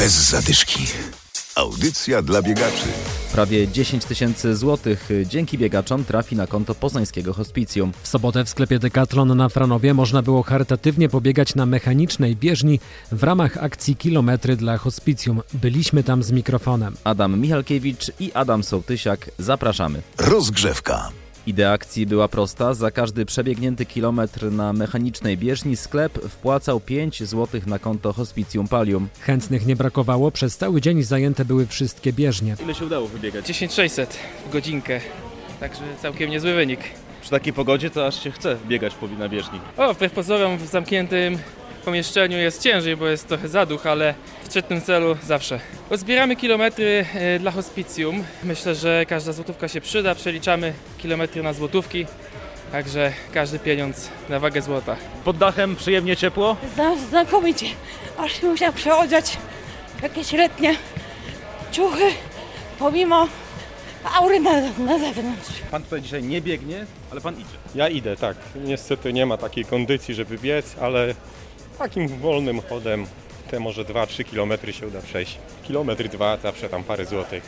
Bez zadyszki. Audycja dla biegaczy. Prawie 10 tysięcy złotych dzięki biegaczom trafi na konto poznańskiego hospicjum. W sobotę w sklepie Decathlon na Franowie można było charytatywnie pobiegać na mechanicznej bieżni w ramach akcji Kilometry dla hospicjum. Byliśmy tam z mikrofonem. Adam Michalkiewicz i Adam Sołtysiak zapraszamy. Rozgrzewka. Idea akcji była prosta. Za każdy przebiegnięty kilometr na mechanicznej bieżni sklep wpłacał 5 zł na konto Hospicjum Palium. Chętnych nie brakowało, przez cały dzień zajęte były wszystkie bieżnie. Ile się udało wybiegać? 10600 w godzinkę, także całkiem niezły wynik. Przy takiej pogodzie to aż się chce biegać po na bieżni. O, wbrew pozorom w zamkniętym pomieszczeniu jest ciężej, bo jest trochę zaduch, ale w szczytnym celu zawsze. Zbieramy kilometry e, dla hospicjum. Myślę, że każda złotówka się przyda. Przeliczamy kilometry na złotówki, także każdy pieniądz na wagę złota. Pod dachem przyjemnie ciepło? Zna- Znakomicie. Aż się musiałam przeodziać jakieś letnie ciuchy, pomimo aury na, na zewnątrz. Pan tutaj dzisiaj nie biegnie, ale pan idzie. Ja idę, tak. Niestety nie ma takiej kondycji, żeby biec, ale takim wolnym chodem te może 2-3 km się uda przejść. Kilometr dwa, zawsze tam parę złotych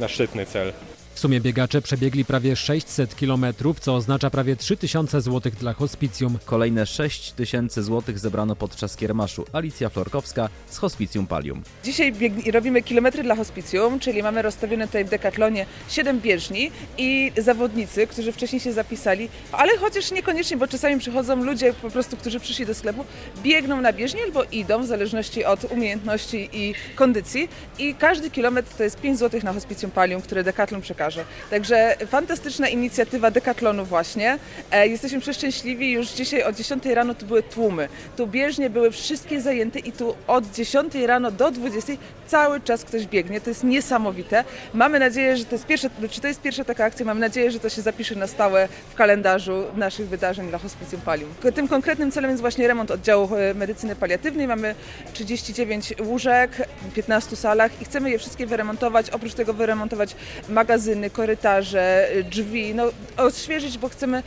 na szczytny cel. W sumie biegacze przebiegli prawie 600 km, co oznacza prawie 3000 zł dla hospicjum. Kolejne 6 tysięcy złotych zebrano podczas kiermaszu. Alicja Florkowska z Hospicjum Palium. Dzisiaj bieg- robimy kilometry dla hospicjum, czyli mamy rozstawione tutaj w Decathlonie 7 bieżni i zawodnicy, którzy wcześniej się zapisali, ale chociaż niekoniecznie, bo czasami przychodzą ludzie po prostu, którzy przyszli do sklepu, biegną na bieżni albo idą, w zależności od umiejętności i kondycji i każdy kilometr to jest 5 zł na hospicjum Palium, które Decathlon przekaże. Także fantastyczna inicjatywa Decathlonu właśnie. E, jesteśmy przeszczęśliwi, już dzisiaj o 10 rano tu były tłumy. Tu bieżnie były wszystkie zajęte i tu od 10 rano do 20 cały czas ktoś biegnie. To jest niesamowite. Mamy nadzieję, że to jest pierwsza, czy to jest pierwsza taka akcja, mamy nadzieję, że to się zapisze na stałe w kalendarzu naszych wydarzeń dla Hospicjum Palium. Tym konkretnym celem jest właśnie remont oddziału e, medycyny paliatywnej. Mamy 39 łóżek w 15 salach i chcemy je wszystkie wyremontować. Oprócz tego wyremontować magazyny, korytarze, y, drzwi, no odświeżyć, bo chcemy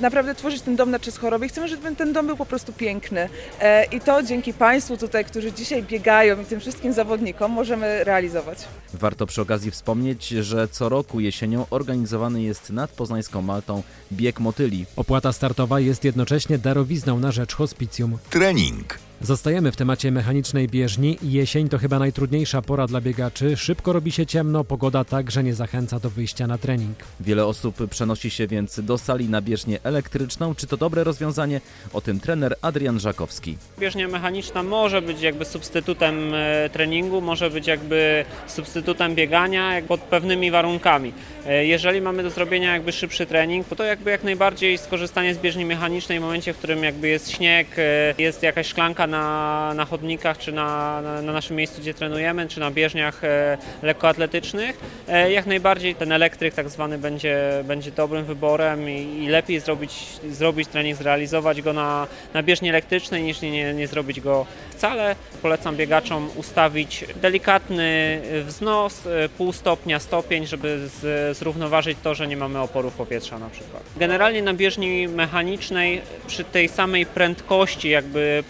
naprawdę tworzyć ten dom na czas choroby i chcemy, żeby ten dom był po prostu piękny. E, I to dzięki Państwu tutaj, którzy dzisiaj biegają i tym wszystkim zawodnikom możemy realizować. Warto przy okazji wspomnieć, że co roku jesienią organizowany jest nad Poznańską Maltą bieg motyli. Opłata startowa jest jednocześnie darowizną na rzecz hospicjum. Trening. Zostajemy w temacie mechanicznej bieżni. Jesień to chyba najtrudniejsza pora dla biegaczy. Szybko robi się ciemno, pogoda także nie zachęca do wyjścia na trening. Wiele osób przenosi się więc do sali na bieżnię elektryczną. Czy to dobre rozwiązanie? O tym trener Adrian Żakowski. Bieżnia mechaniczna może być jakby substytutem e, treningu, może być jakby substytutem biegania jak pod pewnymi warunkami. E, Jeżeli mamy do zrobienia jakby szybszy trening, to jakby jak najbardziej skorzystanie z bieżni mechanicznej w momencie, w którym jakby jest śnieg, e, jest jakaś szklanka na, na chodnikach, czy na, na, na naszym miejscu, gdzie trenujemy, czy na bieżniach e, lekkoatletycznych, e, jak najbardziej ten elektryk tak zwany będzie, będzie dobrym wyborem i, i lepiej zrobić, zrobić trening, zrealizować go na, na bieżni elektrycznej niż nie, nie zrobić go wcale. Polecam biegaczom ustawić delikatny wznos, e, pół stopnia, stopień, żeby z, zrównoważyć to, że nie mamy oporów powietrza na przykład. Generalnie na bieżni mechanicznej przy tej samej prędkości jakby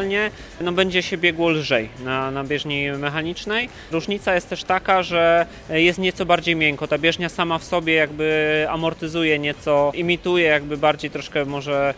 potencjalnie no będzie się biegło lżej na, na bieżni mechanicznej. Różnica jest też taka, że jest nieco bardziej miękko. Ta bieżnia sama w sobie jakby amortyzuje nieco, imituje jakby bardziej troszkę może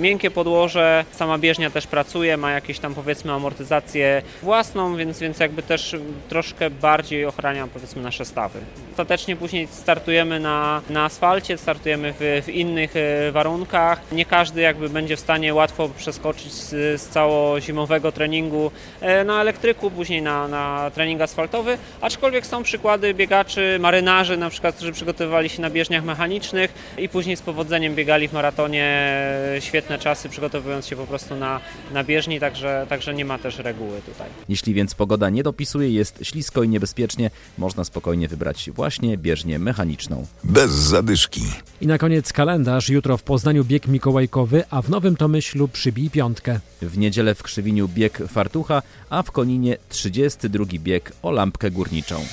miękkie podłoże. Sama bieżnia też pracuje, ma jakieś tam powiedzmy amortyzację własną, więc, więc jakby też troszkę bardziej ochrania powiedzmy nasze stawy. Ostatecznie później startujemy na, na asfalcie, startujemy w, w innych e, warunkach. Nie każdy jakby będzie w stanie łatwo przeskoczyć z, z całozimowego treningu e, na elektryku, później na, na trening asfaltowy, aczkolwiek są przykłady biegaczy, marynarzy na przykład, którzy przygotowywali się na bieżniach mechanicznych i później z powodzeniem biegali w maratonie e, świetne czasy, przygotowując się po prostu na, na bieżni, także, także nie ma też reguły tutaj. Jeśli więc pogoda nie dopisuje, jest ślisko i niebezpiecznie, można spokojnie wybrać właśnie bieżnię mechaniczną. Bez zadyszki. I na koniec kalendarz. Jutro w Poznaniu bieg mikołajkowy, a w Nowym Tomyślu przybij piątkę. W w Krzywiniu bieg fartucha, a w Koninie 32 bieg o lampkę górniczą.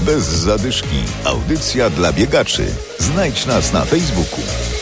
Bez zadyszki. Audycja dla biegaczy. Znajdź nas na Facebooku.